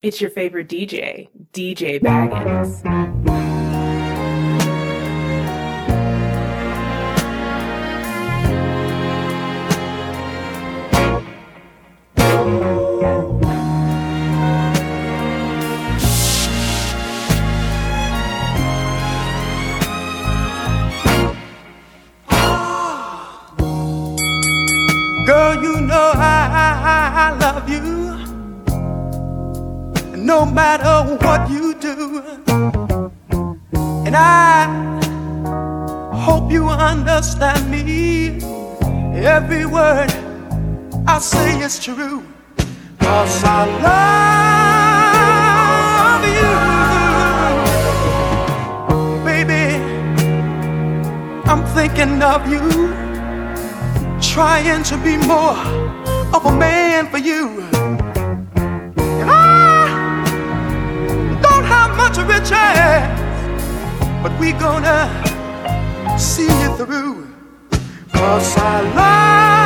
It's your favorite DJ, DJ Baggins. I say true. Cause I love you. Baby, I'm thinking of you trying to be more of a man for you. And I don't have much riches, but we gonna see you through. Cause I love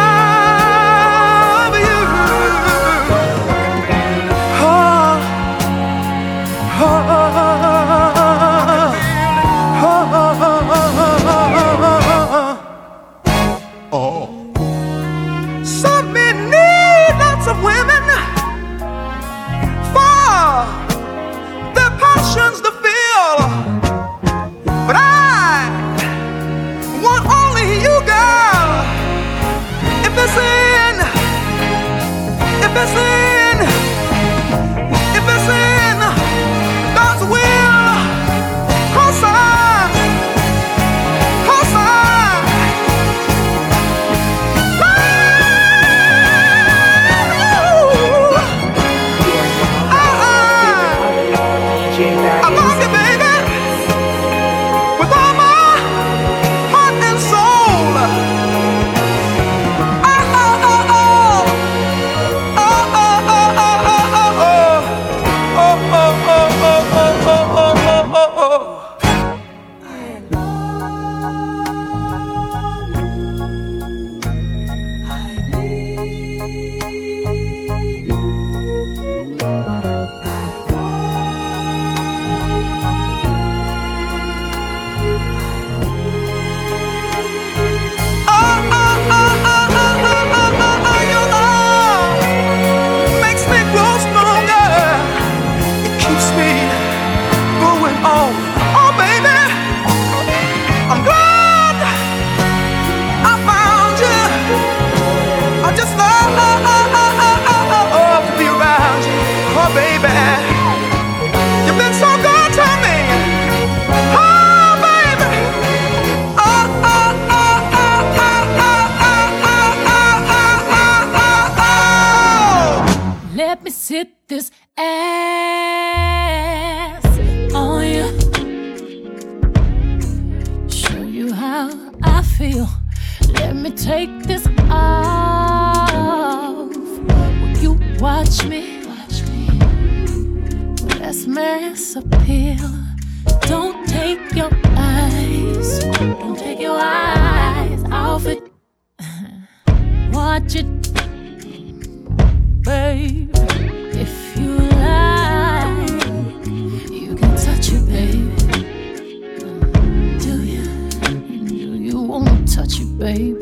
touch it, baby?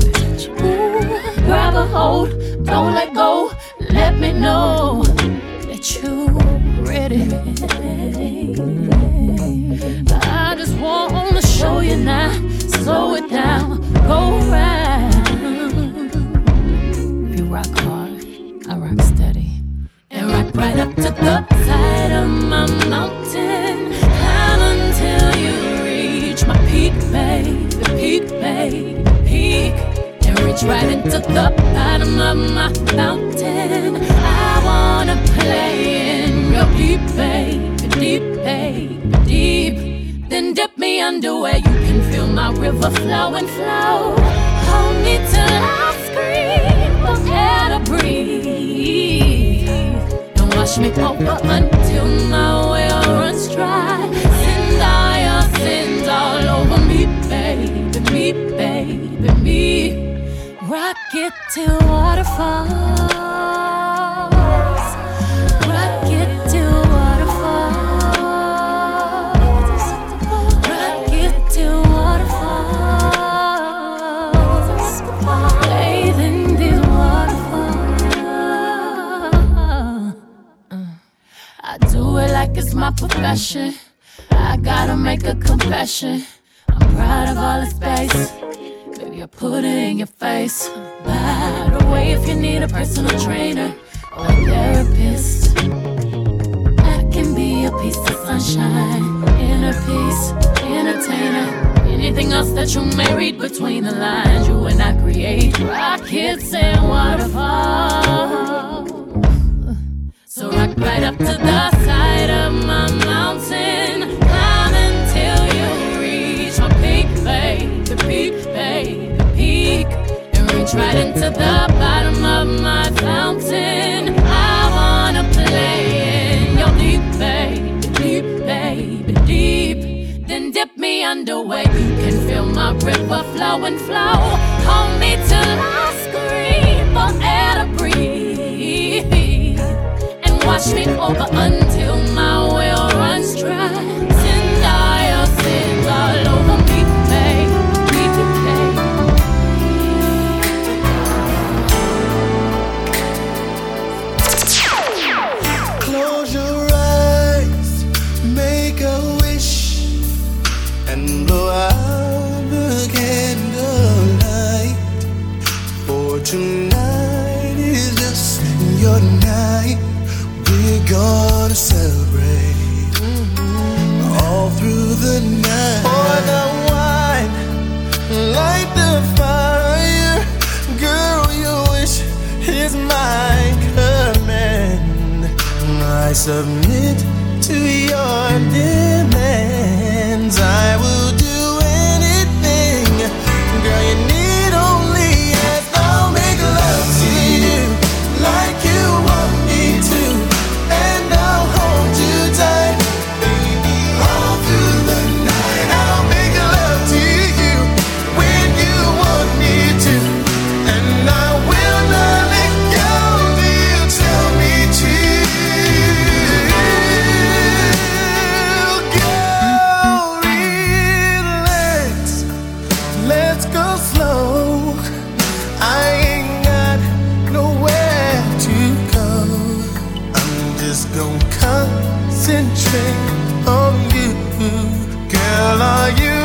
Grab a hold, don't let go. Let me know that you're ready. I just want to show you now. Slow it down, go round. You rock hard, I rock steady. And rock right up to the And reach right into the bottom of my mountain. I wanna play in real deep, babe. Deep, babe, deep. Then dip me under where you can feel my river flow and flow. Hold me till I scream, air to breathe. Don't wash me over until my well runs dry. Send all your sins all over me, baby, me, baby, me. Rocket to waterfalls. Rocket to waterfalls. Rocket to waterfalls. Bathe in the waterfall. I do it like it's my profession. I gotta make a confession. I'm proud of all the space put it in your face. By the way, if you need a personal trainer or a therapist, I can be a piece of sunshine, inner peace, entertainer. Anything else that you may read between the lines, you and I create rockets and waterfalls. So rock right up to the right into the bottom of my fountain. I wanna play in your deep, baby, deep, baby, deep. Then dip me underway. You can feel my river flow and flow. Hold me till I scream for air to breathe, and wash me over until my Tonight is just your night. We're gonna celebrate mm-hmm. all through the night. Pour the wine, light the fire. Girl, your wish is my command. I submit to your demands. I concentrate on you, girl. Are you?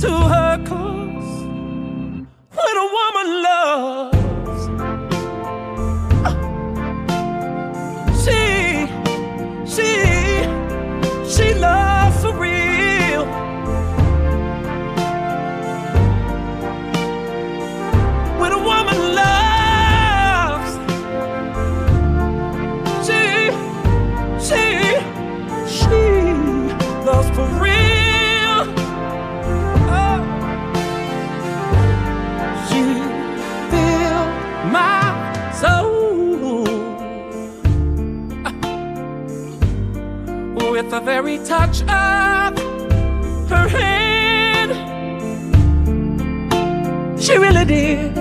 to her cause. When a woman loves. the very touch of her hand. She really did.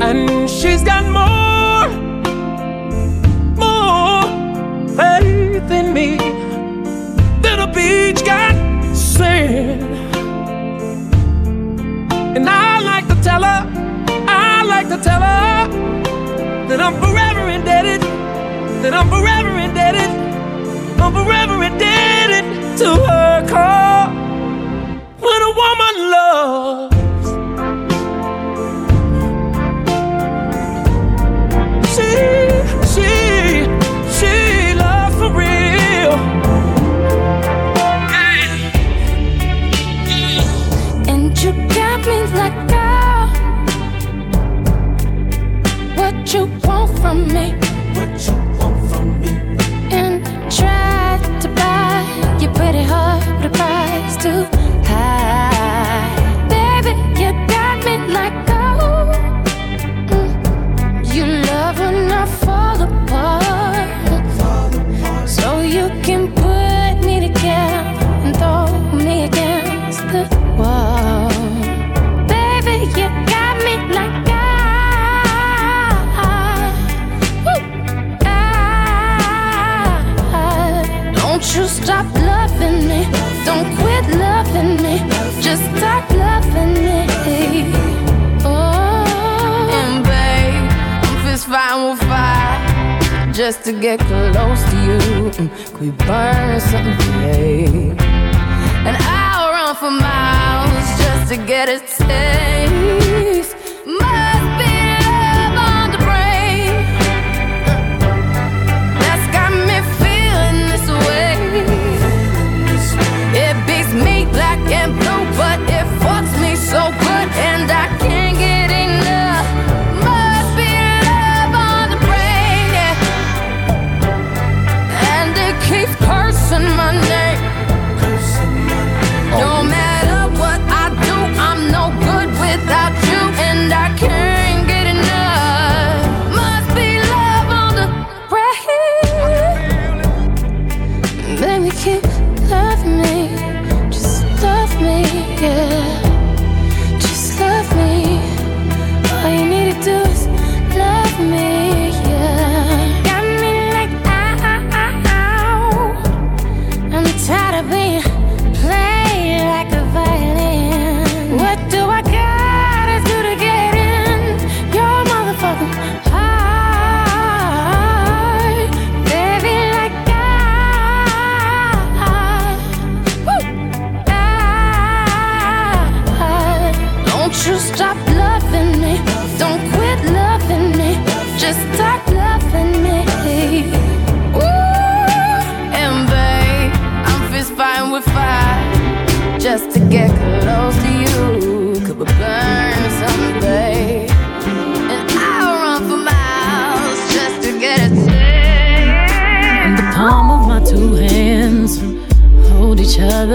And she's got more, more faith in me than a beach got sand. And I like to tell her, I like to tell her that I'm forever indebted, that I'm forever indebted. I'm forever indebted to her call. When a woman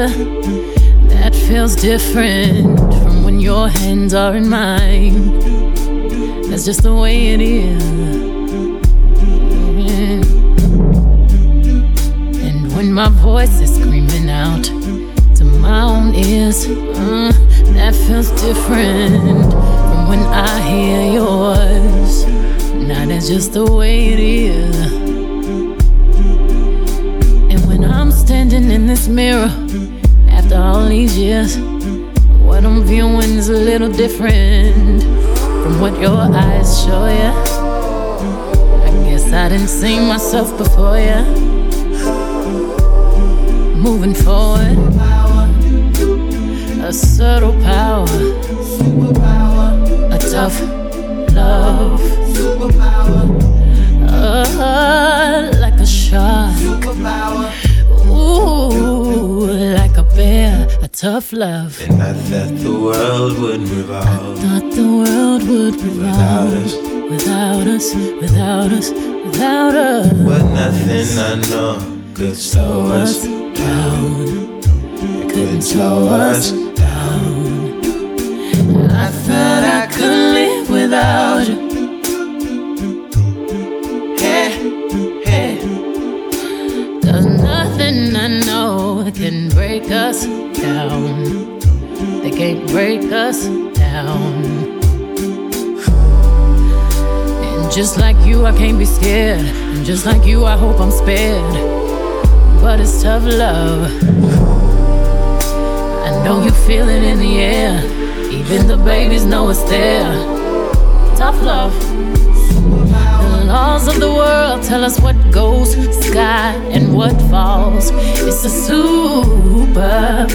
That feels different from when your hands are in mine. That's just the way it is. And when my voice is screaming out to my own ears, uh, that feels different from when I hear yours. Now that's just the way it is. And when I'm standing in this mirror after all these years, what I'm viewing is a little different from what your eyes show ya. I guess I didn't see myself before ya. Moving forward, a subtle power, a tough love, uh, tough love. And I thought the world would revolve Thought the world would without us. without us, without us, without us. But nothing I know could slow us down. couldn't slow us down. I thought I could live without you. Hey, hey. Nothing I know can break us down. They can't break us down. And just like you, I can't be scared. And just like you, I hope I'm spared. But it's tough love. I know you feel it in the air. Even the babies know it's there. Tough love. Laws of the world tell us what goes sky and what falls. It's a superpower.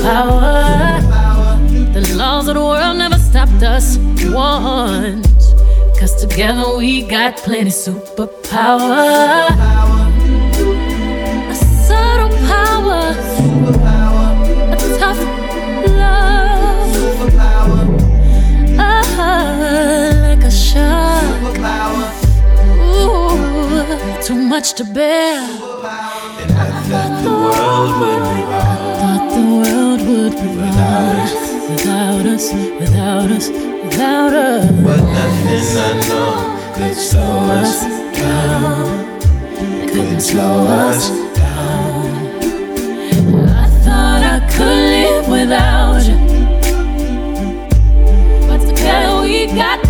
The laws of the world never stopped us once. Cause together we got plenty superpower. Too much to bear. And I thought the world would revolve Thought the world would revolve without us, without us, without us. But nothing I know could slow us down Couldn't slow us down I thought I could live without you. But together we got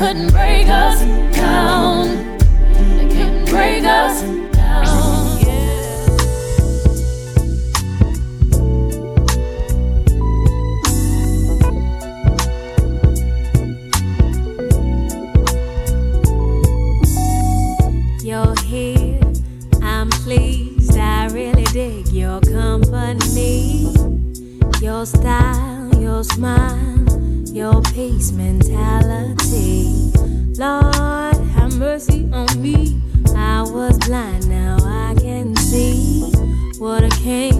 couldn't break us down. They can't break us down. You're here, I'm pleased. I really dig your company, your style, your smile, your peace mentality. Lord, have mercy on me. I was blind, now I can see what a king's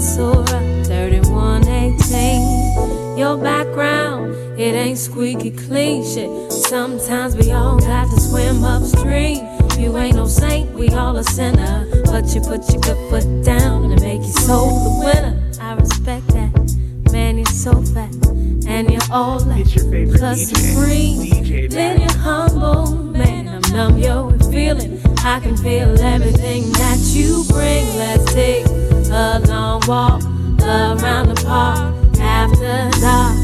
about Surah 3118. Your background, it ain't squeaky clean shit. Sometimes we all got to swim upstream. You ain't no saint, we all a sinner. But you put your good foot down and make your soul the winner. I respect that. Man, you're so fat. And you're all that. It's your favorite Plus DJ, supreme. DJ Then you're humble, man. I'm numb, yo, feeling. I can feel everything that you bring. Let's take a long walk around the park after dark.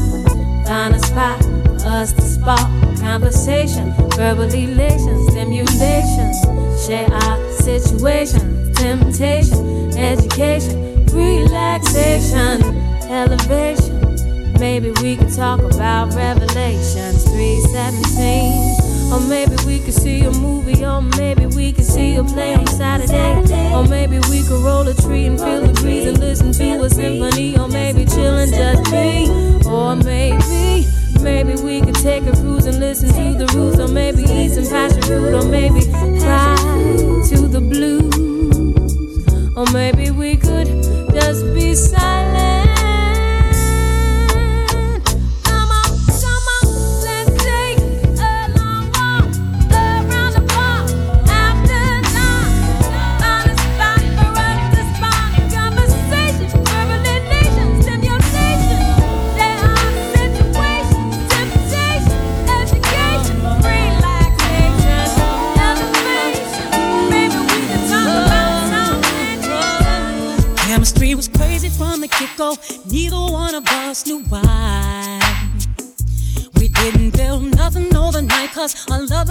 Find a spot for us to spark conversation, verbal elation, stimulation. Share our situation, temptation, education, relaxation, elevation. Maybe we could talk about Revelations 317. Or maybe we could see a movie, or maybe we could see a play on Saturday. Or maybe we could roll a tree and feel the breeze and listen to a symphony. Or maybe chill and just be. Or maybe, maybe we could take a cruise and listen to the roots. Or maybe eat some passion fruit. Or maybe fly to the blues. Or maybe we could just be silent.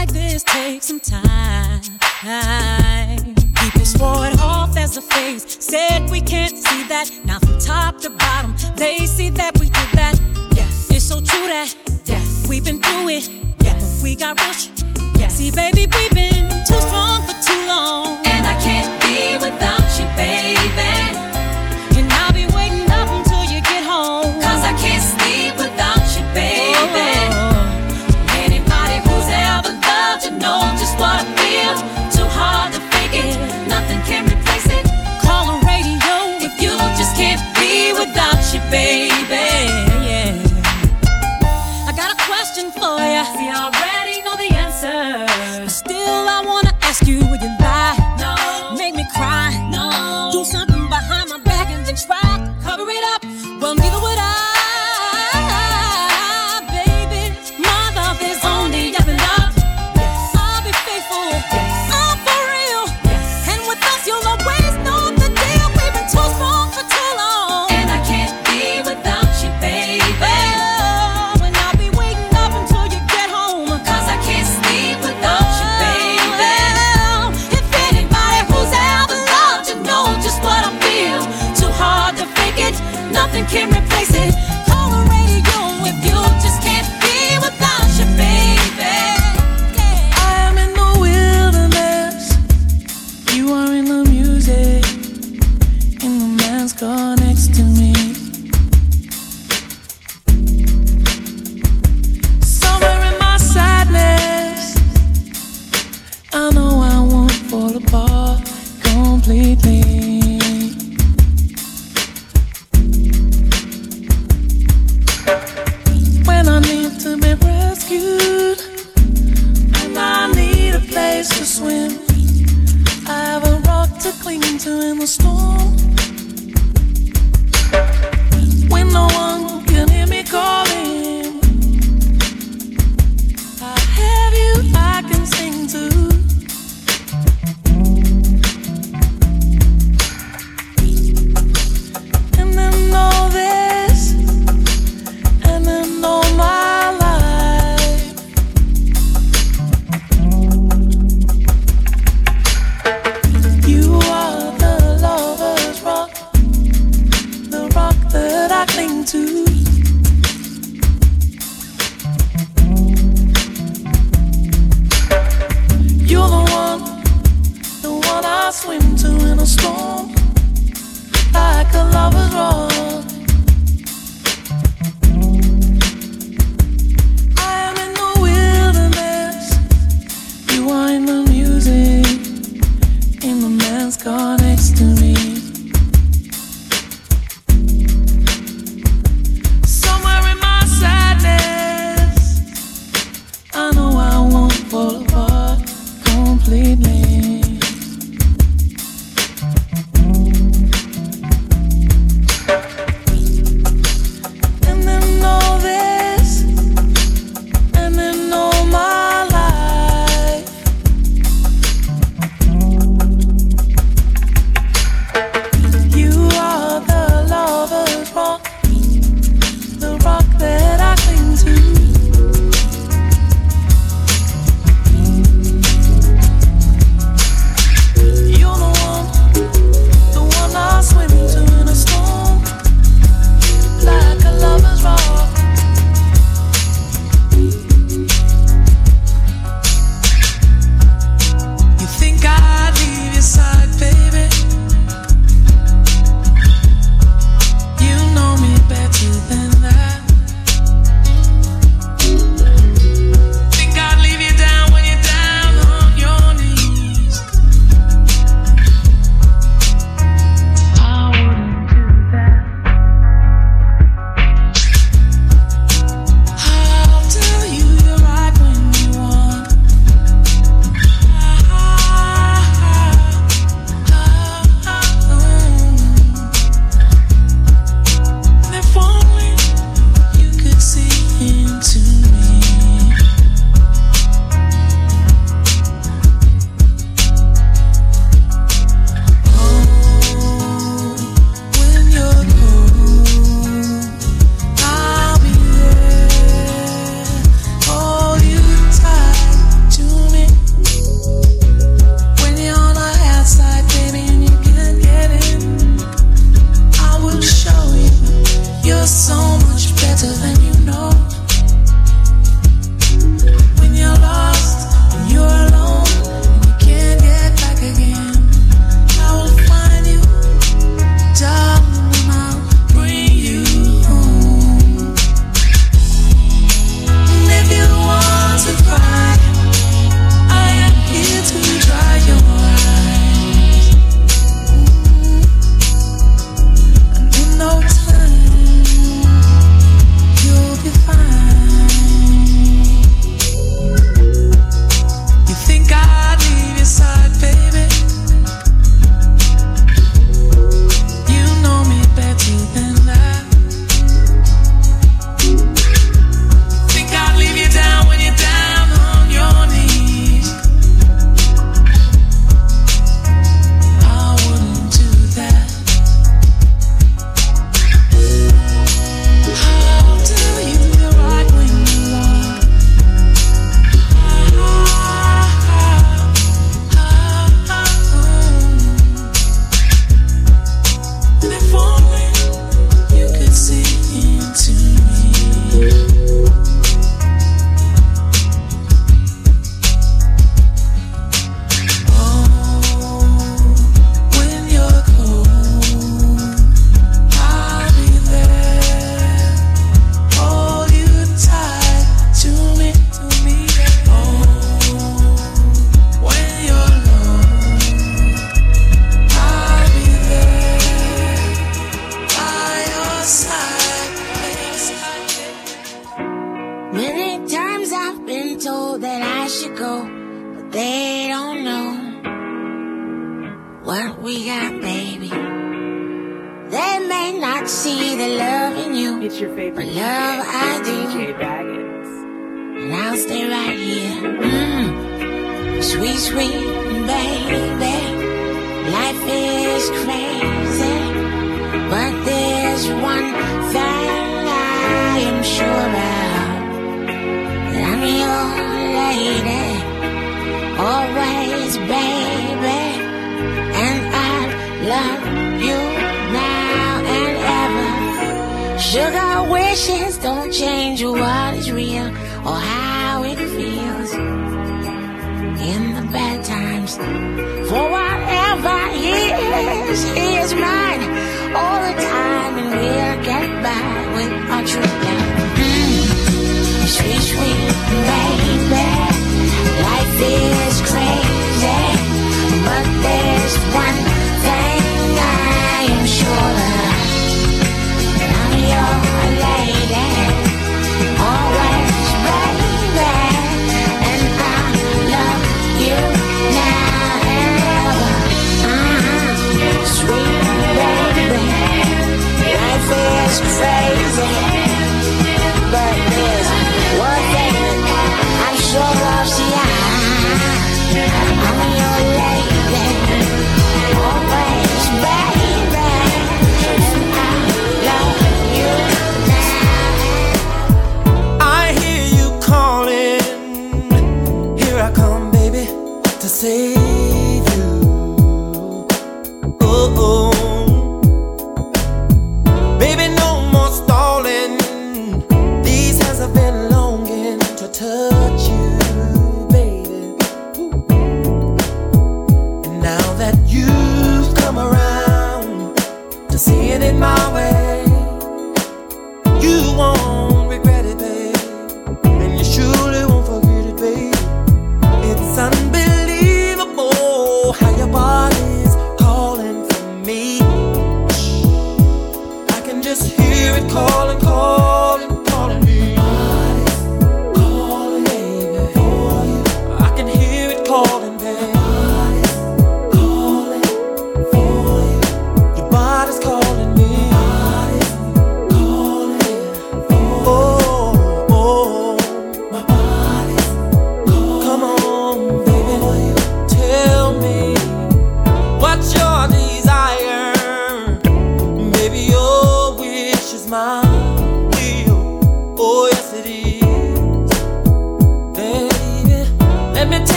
Like this takes some time. People swore it off as a phase, said we can't see that. Now from top to bottom, they see that we did that. Yes, it's so true that yes, we've been through it. Yes, we got rush. Yes, see, baby, we've been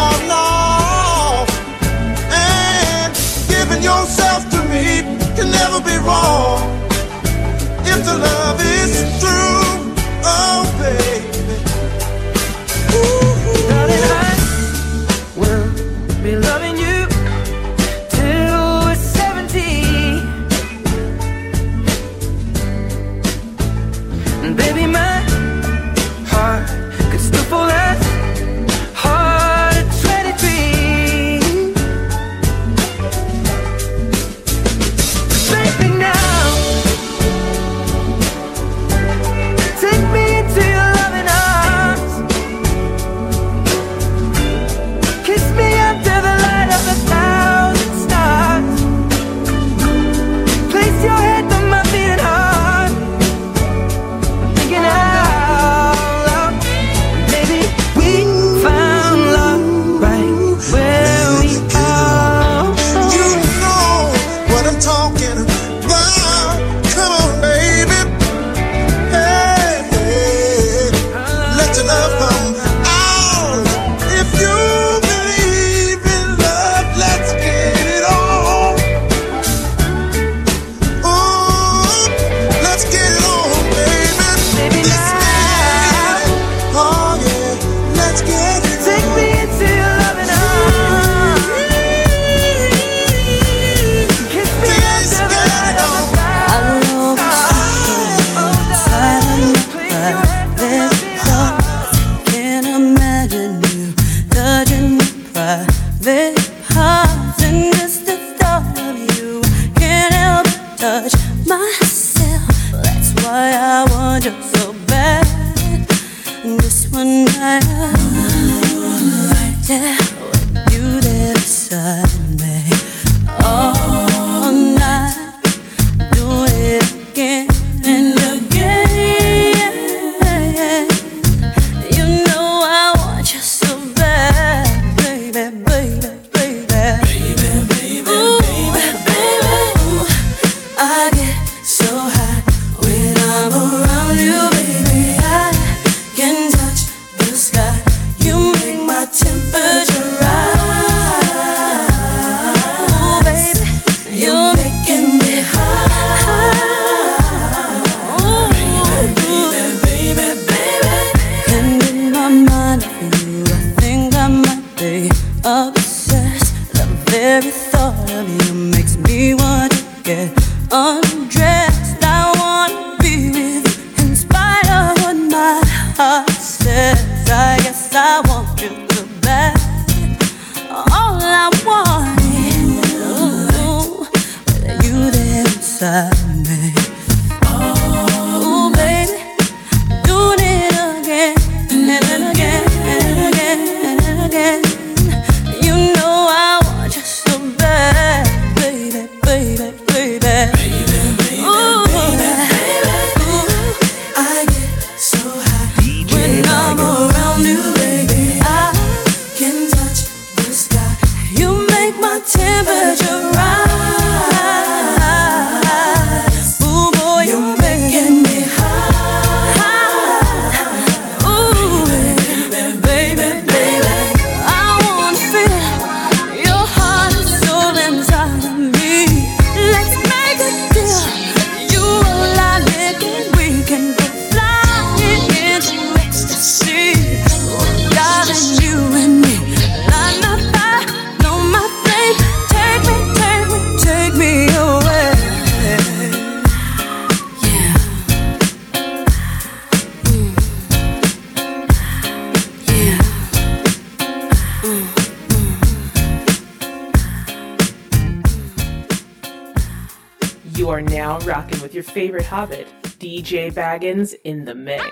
No, no. Hobbit, DJ Baggins in the mix.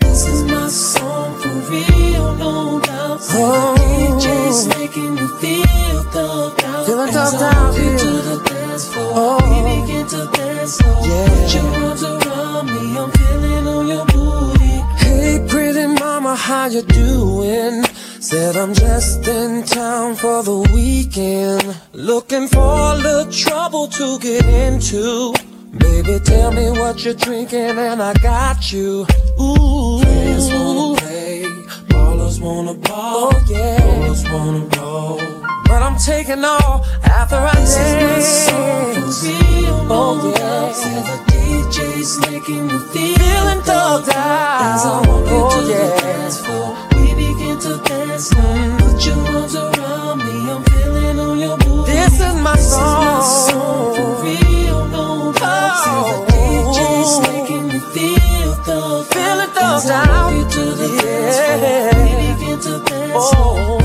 This is my song for real, no doubt. Oh. DJ's making me feel thugged out. Feeling thugged out, yeah. to the dance floor. Oh. We begin to dance slow. Yeah. Put your arms around me, I'm feeling on your booty. Hey, pretty mama, how you doing? Said I'm just in town for the weekend. Looking for a little trouble to get into. Baby, tell me what you're drinking and I got you. Ooh. Players wanna play, ballers wanna ball. Oh, yeah. Ballers wanna roll. But I'm taking all after I see this dance. Is my song for real oh, yeah. The DJ's making me feel feeling thugged out. As I walk oh, into yeah. the dance floor begin to dance now. Put your arms around me, I'm feeling on your booty. This is my this song. Is my song for real, no. Oh. See the DJ's making me feel the feeling thugged out. You to the yeah. dance floor, we begin to dance oh. now.